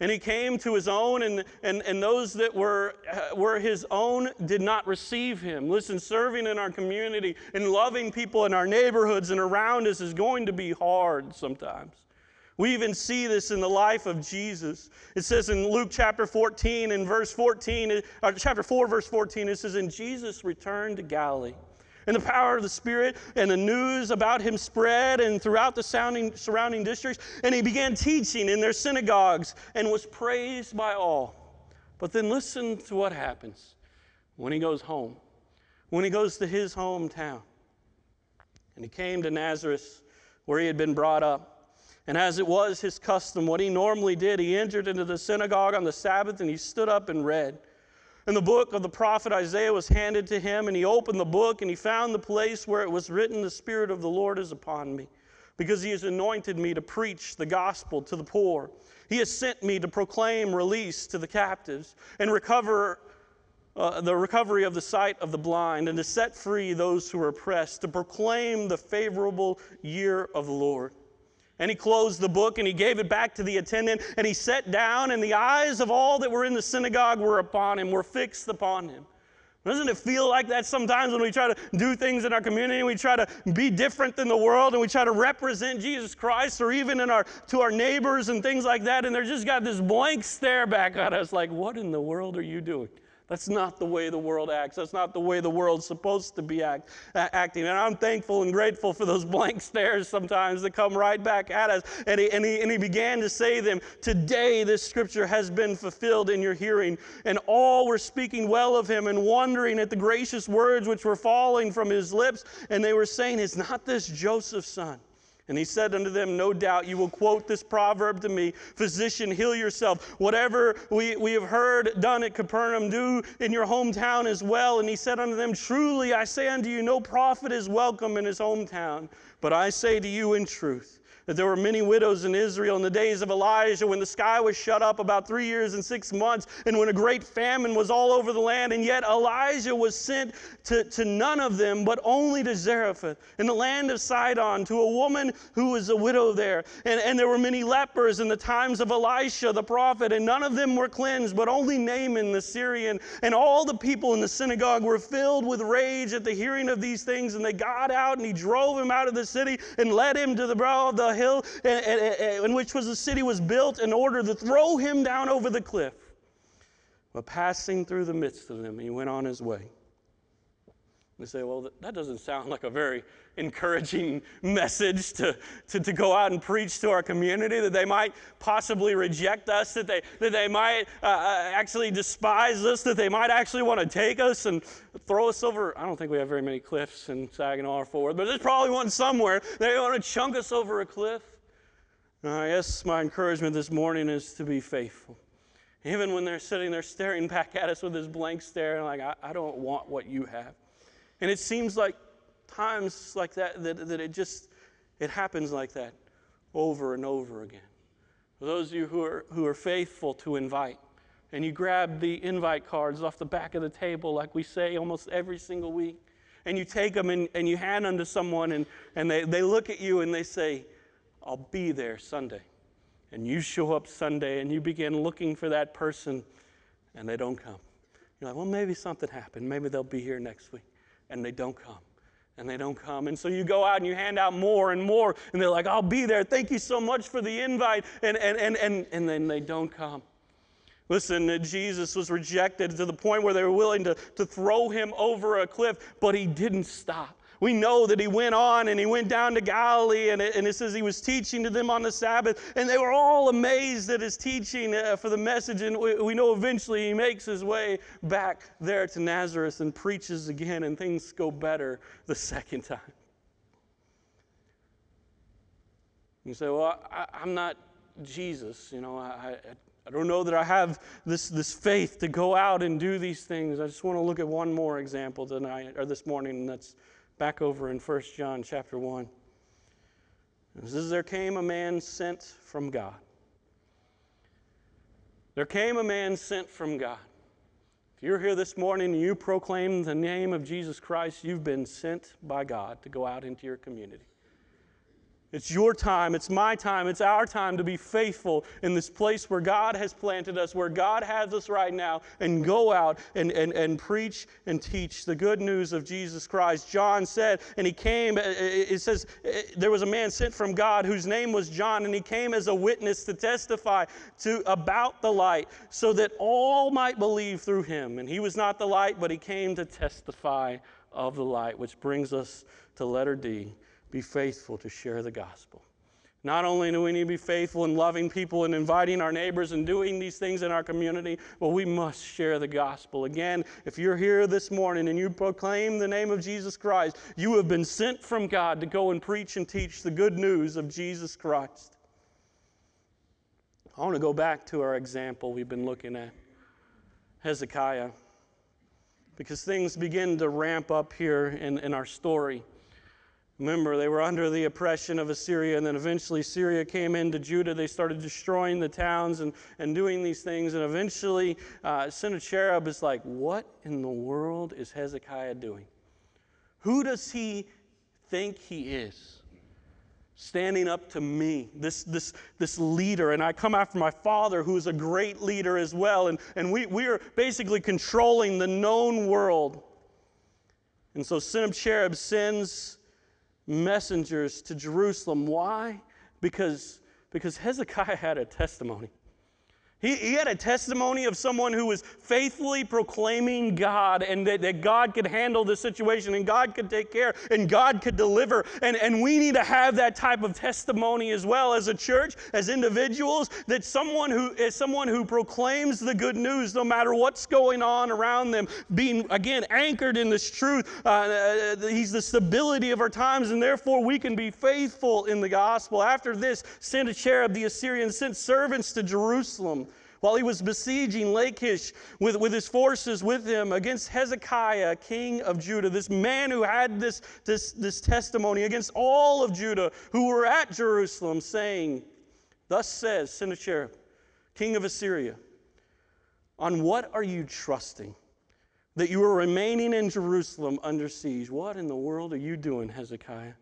And he came to his own, and, and, and those that were, uh, were his own did not receive him. Listen, serving in our community and loving people in our neighborhoods and around us is going to be hard sometimes. We even see this in the life of Jesus. It says in Luke chapter 14 and verse 14, uh, chapter 4, verse 14, it says, And Jesus returned to Galilee and the power of the Spirit, and the news about him spread and throughout the sounding, surrounding districts. And he began teaching in their synagogues and was praised by all. But then listen to what happens when he goes home, when he goes to his hometown. And he came to Nazareth, where he had been brought up. And as it was his custom, what he normally did, he entered into the synagogue on the Sabbath and he stood up and read. And the book of the prophet Isaiah was handed to him, and he opened the book and he found the place where it was written, The Spirit of the Lord is upon me, because he has anointed me to preach the gospel to the poor. He has sent me to proclaim release to the captives and recover. Uh, the recovery of the sight of the blind, and to set free those who are oppressed, to proclaim the favorable year of the Lord. And he closed the book and he gave it back to the attendant and he sat down, and the eyes of all that were in the synagogue were upon him, were fixed upon him. Doesn't it feel like that sometimes when we try to do things in our community, we try to be different than the world, and we try to represent Jesus Christ, or even in our to our neighbors and things like that, and they're just got this blank stare back at us, like, "What in the world are you doing?" That's not the way the world acts. That's not the way the world's supposed to be act, acting. And I'm thankful and grateful for those [LAUGHS] blank stares sometimes that come right back at us. And he, and he, and he began to say them, Today this scripture has been fulfilled in your hearing. And all were speaking well of him and wondering at the gracious words which were falling from his lips. And they were saying, Is not this Joseph's son? And he said unto them, No doubt you will quote this proverb to me Physician, heal yourself. Whatever we, we have heard done at Capernaum, do in your hometown as well. And he said unto them, Truly I say unto you, no prophet is welcome in his hometown. But I say to you in truth, that there were many widows in Israel in the days of Elijah when the sky was shut up about three years and six months and when a great famine was all over the land. And yet Elijah was sent to, to none of them, but only to Zarephath in the land of Sidon to a woman who was a widow there. And, and there were many lepers in the times of Elisha the prophet, and none of them were cleansed, but only Naaman the Syrian. And all the people in the synagogue were filled with rage at the hearing of these things. And they got out and he drove him out of the city and led him to the brow of the hill eh, eh, eh, in which was the city was built in order to throw him down over the cliff. But passing through the midst of them, he went on his way. They say, well, that doesn't sound like a very encouraging [LAUGHS] message to, to, to go out and preach to our community, that they might possibly reject us, that they, that they might uh, uh actually despise us, that they might actually want to take us and throw us over. I don't think we have very many cliffs in Saginaw or Fort Worth, but there's probably one somewhere. They want to chunk us over a cliff. Uh, yes, my encouragement this morning is to be faithful. Even when they're sitting there staring back at us with this blank stare, like, I, I don't want what you have. And it seems like times like that, that, that it just, it happens like that over and over again. For those of you who are, who are faithful to invite, and you grab the invite cards off the back of the table, like we say almost every single week, and you take them and, and you hand them to someone, and, and they, they look at you and they say, I'll be there Sunday. And you show up Sunday and you begin looking for that person, and they don't come. You're like, well, maybe something happened. Maybe they'll be here next week and they don't come. And they don't come. And so you go out and you hand out more and more, and they're like, I'll be there. Thank you so much for the invite. And, and, and, and, and then they don't come. Listen, uh, Jesus was rejected to the point where they were willing to, to throw him over a cliff, but he didn't stop. We know that he went on and he went down to Galilee, and it, and it says he was teaching to them on the Sabbath, and they were all amazed at his teaching uh, for the message. And we, we know eventually he makes his way back there to Nazareth and preaches again, and things go better the [LAUGHS] second time. You say, Well, I, am not Jesus. You know, I, I don't know that I have this, this faith to go out and do these things. I just want to look at one more example tonight or this morning, and that's back over in 1 John chapter 1. It says, There came a man sent from God. There came a man sent from God. If you're here this morning and you proclaim the name of Jesus Christ, you've been sent by God to go out into your community. It's your time, it's my time, it's our time to be faithful in this place where God has planted us, where God has us right now, and go out and, and, and preach and teach the good news of Jesus Christ. John said, and he came, uh, uh, it says, uh, there was a man sent from God whose name was John, and he came as a witness to testify to about the light, so that all might believe through him. And he was not the light, but he came to testify of the light, which brings us to letter D be faithful to share the gospel. Not only do we need to be faithful in loving people and inviting our neighbors and doing these things in our community, but we must share the gospel. Again, if you're here this morning and you proclaim the name of Jesus Christ, you have been sent from God to go and preach and teach the good news of Jesus Christ. I want to go back to our example we've been looking at Hezekiah, because things begin to ramp up here in, in our story. Remember, they were under the oppression of Assyria, and then eventually Syria came into Judah. They started destroying the towns and, and doing these things. And eventually, uh, Sennacherib is like, What in the world is Hezekiah doing? Who does he think he is? Standing up to me, this, this, this leader. And I come after my father, who is a great leader as well. And, and we, we are basically controlling the known world. And so Sennacherib sends messengers to Jerusalem. Why? Because, because Hezekiah had a testimony. He, he had a testimony of someone who was faithfully proclaiming God and that, that God could handle the situation and God could take care and God could deliver. And, and we need to have that type of testimony as well as a church, as individuals, that someone who is someone who proclaims the good news no matter what's going on around them, being again anchored in this truth. Uh, uh, he's the stability of our times, and therefore we can be faithful in the gospel. After this, Sennacherib the Assyrian sent servants to Jerusalem while he was besieging Lachish with, with his forces with him against Hezekiah, king of Judah, this man who had this, this, this testimony against all of Judah who were at Jerusalem, saying, Thus says Sennacherib, king of Assyria, on what are you trusting? That you are remaining in Jerusalem under siege. What in the world are you doing, Hezekiah?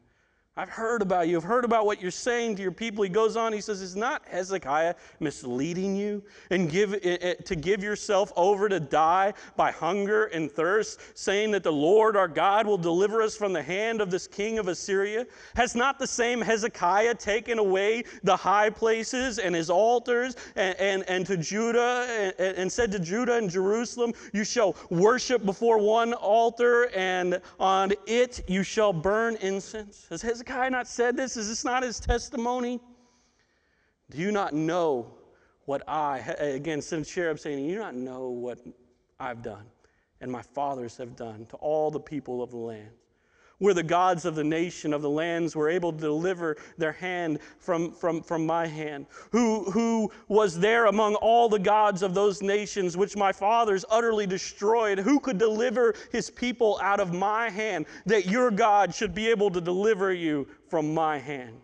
I've heard about you. I've heard about what you're saying to your people. He goes on, he says, Is not Hezekiah misleading you and give, eh, eh, to give yourself over to die by hunger and thirst, saying that the Lord our God will deliver us from the hand of this king of Assyria? Has not the same Hezekiah taken away the high places and his altars and, and, and to Judah and, and said to Judah and Jerusalem, You shall worship before one altar, and on it you shall burn incense? Has Hezekiah Hezekiah not said this? Is this not his testimony? Do you not know what I, again, Sennacherib saying, you not know what I've done and my fathers have done to all the people of the land? Where the gods of the nation of the lands were able to deliver their hand from, from, from my hand. Who, who was there among all the gods of those nations which my fathers utterly destroyed? Who could deliver his people out of my hand that your God should be able to deliver you from my hand?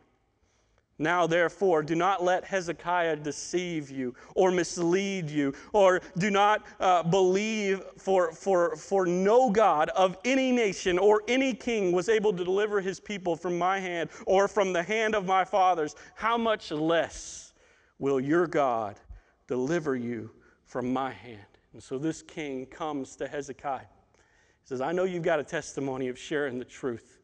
Now, therefore, do not let Hezekiah deceive you or mislead you, or do not uh, believe, for, for, for no God of any nation or any king was able to deliver his people from my hand or from the hand of my fathers. How much less will your God deliver you from my hand? And so this king comes to Hezekiah. He says, I know you've got a testimony of sharing the truth.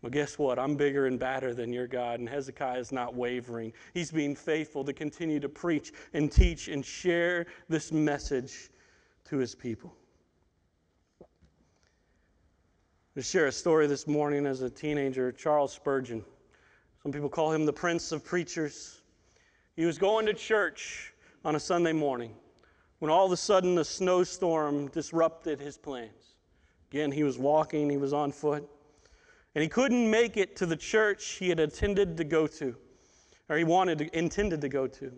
Well, guess what? I'm bigger and badder than your God. And Hezekiah is not wavering. He's being faithful to continue to preach and teach and share this message to his people. To share a story this morning as a teenager, Charles Spurgeon. Some people call him the Prince of Preachers. He was going to church on a Sunday morning when all of a sudden a snowstorm disrupted his plans. Again, he was walking, he was on foot and he couldn't make it to the church he had intended to go to, or he wanted to, intended to go to.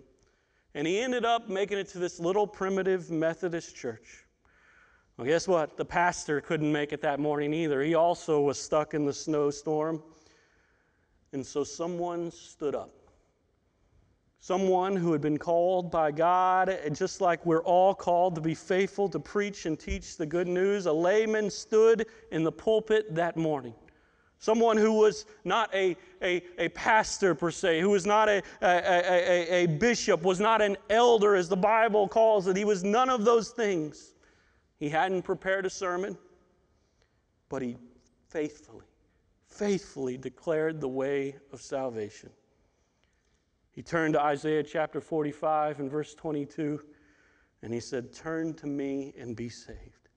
And he ended up making it to this little primitive Methodist church. Well, guess what? The pastor couldn't make it that morning either. He also was stuck in the snowstorm. And so someone stood up. Someone who had been called by God, just like we're all called to be faithful to preach and teach the good news, a layman stood in the pulpit that morning. Someone who was not a, a, a pastor per se, who was not a, a, a, a bishop, was not an elder as the Bible calls it. He was none of those things. He hadn't prepared a sermon, but he faithfully, faithfully declared the way of salvation. He turned to Isaiah chapter 45 and verse 22, and he said, Turn to me and be saved,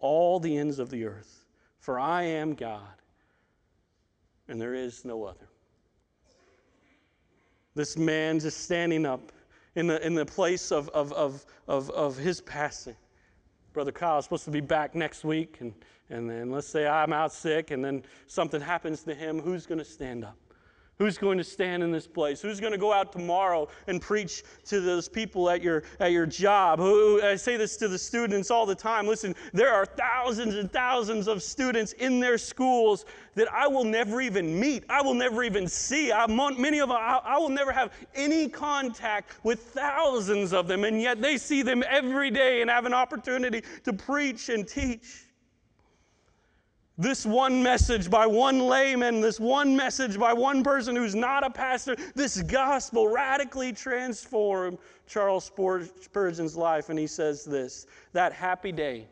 all the ends of the earth, for I am God and there is no other. This man just standing up in the, in the place of, of, of, of, of his passing. Brother Kyle is supposed to be back next week, and, and then let's say I'm out sick, and then something happens to him. Who's going to stand up? Who's going to stand in this place? Who's going to go out tomorrow and preach to those people at your, at your job? Who, I say this to the students all the time. Listen, there are thousands and thousands of students in their schools that I will never even meet. I will never even see. I, many of I, I will never have any contact with thousands of them, and yet they see them every day and have an opportunity to preach and teach. This one message by one layman, this one message by one person who's not a pastor, this gospel radically transformed Charles Spurgeon's life. And he says this that happy day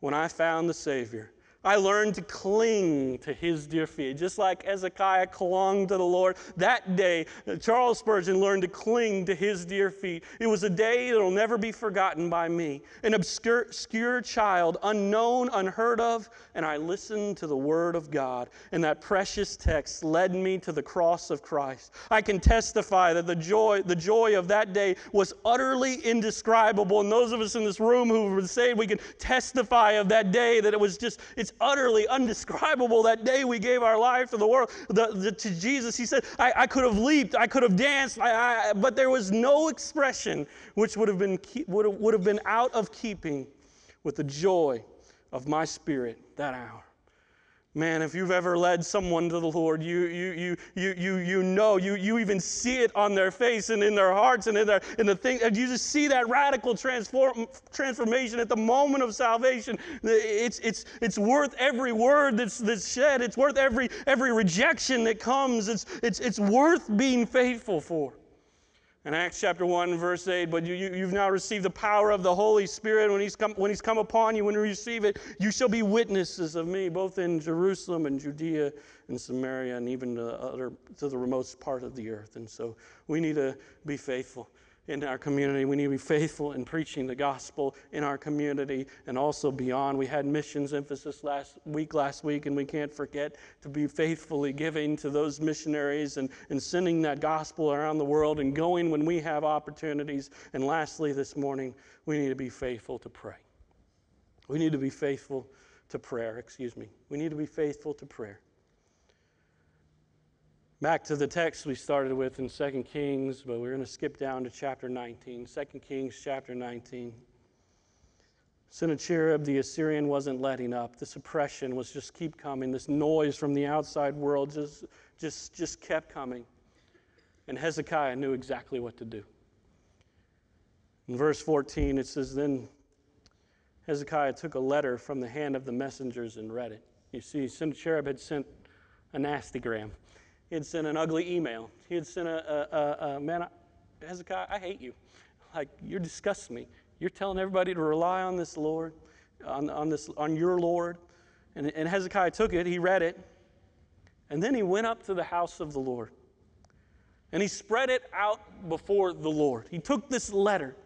when I found the Savior I learned to cling to his dear feet. Just like Hezekiah clung to the Lord, that day, Charles Spurgeon learned to cling to his dear feet. It was a day that will never be forgotten by me. An obscure, obscure child, unknown, unheard of, and I listened to the word of God. And that precious text led me to the cross of Christ. I can testify that the joy, the joy of that day was utterly indescribable. And those of us in this room who would say we can testify of that day, that it was just, it's utterly undescribable that day we gave our life to the world, the, the, to Jesus. He said, I, I, could have leaped, I could have danced, I, I, but there was no expression which would have, been, would, have, would have been out of keeping with the joy of my spirit that hour. Man, if you've ever led someone to the Lord, you, you, you, you, you, you know, you, you even see it on their face and in their hearts and in, their, in the thing. You just see that radical transform, transformation at the moment of salvation. It's, it's, it's worth every word that's, that's shed. It's worth every, every rejection that comes. It's, it's, it's worth being faithful for. In Acts chapter 1, verse 8, but you, you, have now received the power of the Holy Spirit. When he's, come, when he's come upon you, when you receive it, you shall be witnesses of me, both in Jerusalem and Judea and Samaria, and even to, other, to the remote part of the earth. And so we need to be faithful in our community. We need to be faithful in preaching the gospel in our community and also beyond. We had missions emphasis last week, last week, and we can't forget to be faithfully giving to those missionaries and, and sending that gospel around the world and going when we have opportunities. And lastly, this morning, we need to be faithful to pray. We need to be faithful to prayer, excuse me. We need to be faithful to prayer. Back to the text we started with in 2 Kings, but we're going to skip down to chapter 19. 2 Kings chapter 19. Sennacherib the Assyrian wasn't letting up. This oppression was just keep coming. This noise from the outside world just, just, just kept coming. And Hezekiah knew exactly what to do. In verse 14, it says, Then Hezekiah took a letter from the hand of the messengers and read it. You see, Sennacherib had sent a nastygram. He had sent an ugly email. He had sent a, a, a, a man, Hezekiah, I hate you. Like, you disgust me. You're telling everybody to rely on this Lord, on, on, this, on your Lord. And, and Hezekiah took it, he read it, and then he went up to the house of the Lord. And he spread it out before the Lord. He took this letter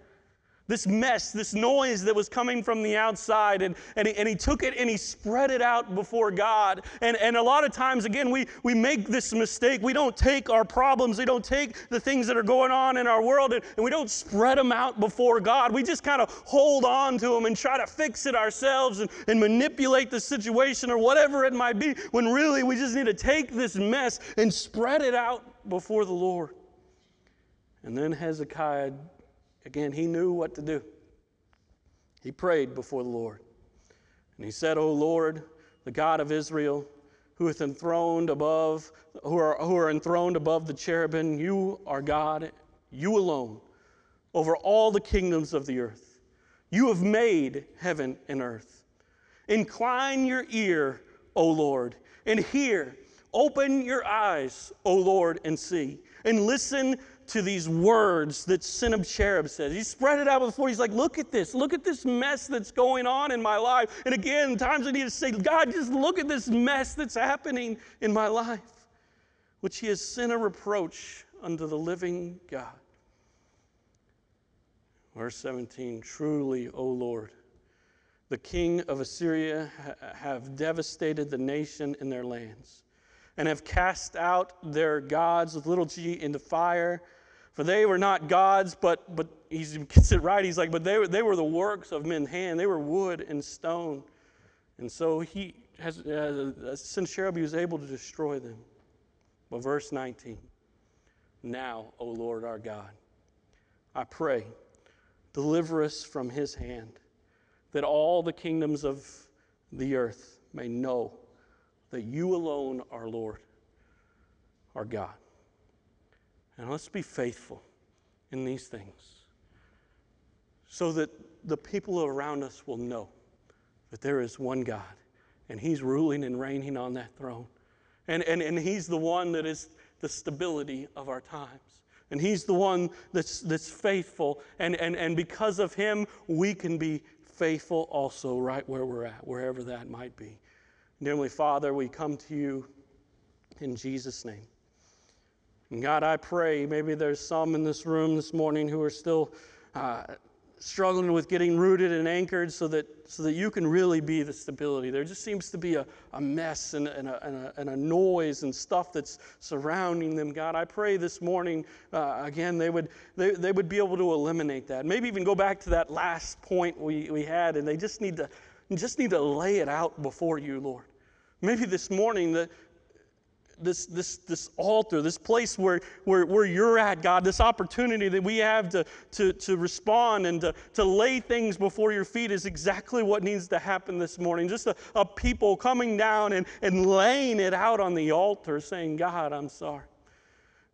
this mess, this noise that was coming from the outside. And, and, he, and he took it and he spread it out before God. And, and a lot of times, again, we, we make this mistake. We don't take our problems, we don't take the things that are going on in our world, and, and we don't spread them out before God. We just kind of hold on to them and try to fix it ourselves and, and manipulate the situation or whatever it might be, when really we just need to take this mess and spread it out before the Lord. And then Hezekiah Again, he knew what to do. He prayed before the Lord. And he said, O Lord, the God of Israel, who is enthroned above, who are, who are enthroned above the cherubim, you are God, you alone, over all the kingdoms of the earth. You have made heaven and earth. Incline your ear, O Lord, and hear. Open your eyes, O Lord, and see. And listen to these words that Sennacherib says. He spread it out before. He's like, look at this. Look at this mess that's going on in my life. And again, times I need to say, God, just look at this mess that's happening in my life, which he has sent a reproach unto the living God. Verse 17 Truly, O Lord, the king of Assyria have devastated the nation and their lands, and have cast out their gods with little g into fire for they were not gods, but, but he [LAUGHS] gets it right. He's like, but they were, they were the works of men's hand. They were wood and stone. And so he has, uh, Sennacherib, he was able to destroy them. But verse 19, now, O Lord our God, I pray, deliver us from his hand, that all the kingdoms of the earth may know that you alone are Lord, our God. And let's be faithful in these things so that the people around us will know that there is one God and He's ruling and reigning on that throne. And, and, and He's the one that is the stability of our times. And He's the one that's, that's faithful. And, and, and because of Him, we can be faithful also right where we're at, wherever that might be. Dearly Father, we come to you in Jesus' name. And God, I pray maybe there's some in this room this morning who are still uh, struggling with getting rooted and anchored so that, so that you can really be the stability. There just seems to be a, a mess and, and, a, and, a, and a noise and stuff that's surrounding them. God, I pray this morning, uh, again, they would, they, they would be able to eliminate that. Maybe even go back to that last point we, we had, and they just need to, just need to lay it out before you, Lord. Maybe this morning that this, this, this altar, this place where, where, where you're at, God, this opportunity that we have to, to, to respond and to, to lay things before your feet is exactly what needs to happen this morning. Just a, a people coming down and, and laying it out on the altar, saying, God, I'm sorry.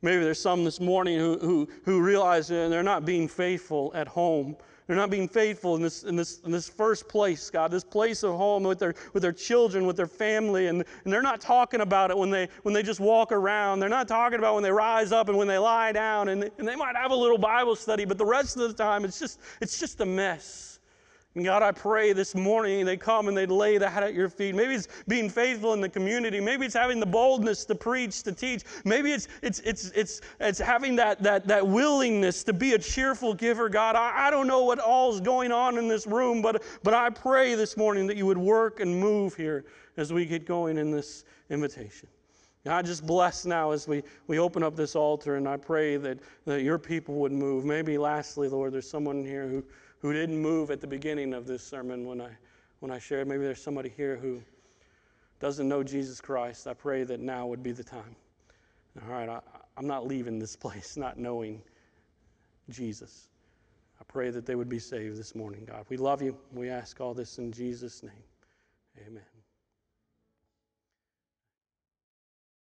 Maybe there's some this morning who, who, who realize they're not being faithful at home they're not being faithful in this, in this, in this first place, God, this place of home with their, with their children, with their family. And, and they're not talking about it when they, when they just walk around. They're not talking about when they rise up and when they lie down. And, and they might have a little Bible study, but the rest of the time, it's just, it's just a mess. God, I pray this morning they come and they lay that at your feet. Maybe it's being faithful in the community. Maybe it's having the boldness to preach, to teach. Maybe it's it's it's it's it's having that that that willingness to be a cheerful giver. God, I, I don't know what all is going on in this room, but but I pray this morning that you would work and move here as we get going in this invitation. God, just bless now as we, we open up this altar, and I pray that, that your people would move. Maybe lastly, Lord, there's someone here who who didn't move at the beginning of this sermon when I, when I shared. Maybe there's somebody here who doesn't know Jesus Christ. I pray that now would be the time. All right, I, I'm not leaving this [LAUGHS] place not knowing Jesus. I pray that they would be saved this morning, God. We love you. We ask all this in Jesus' name. Amen.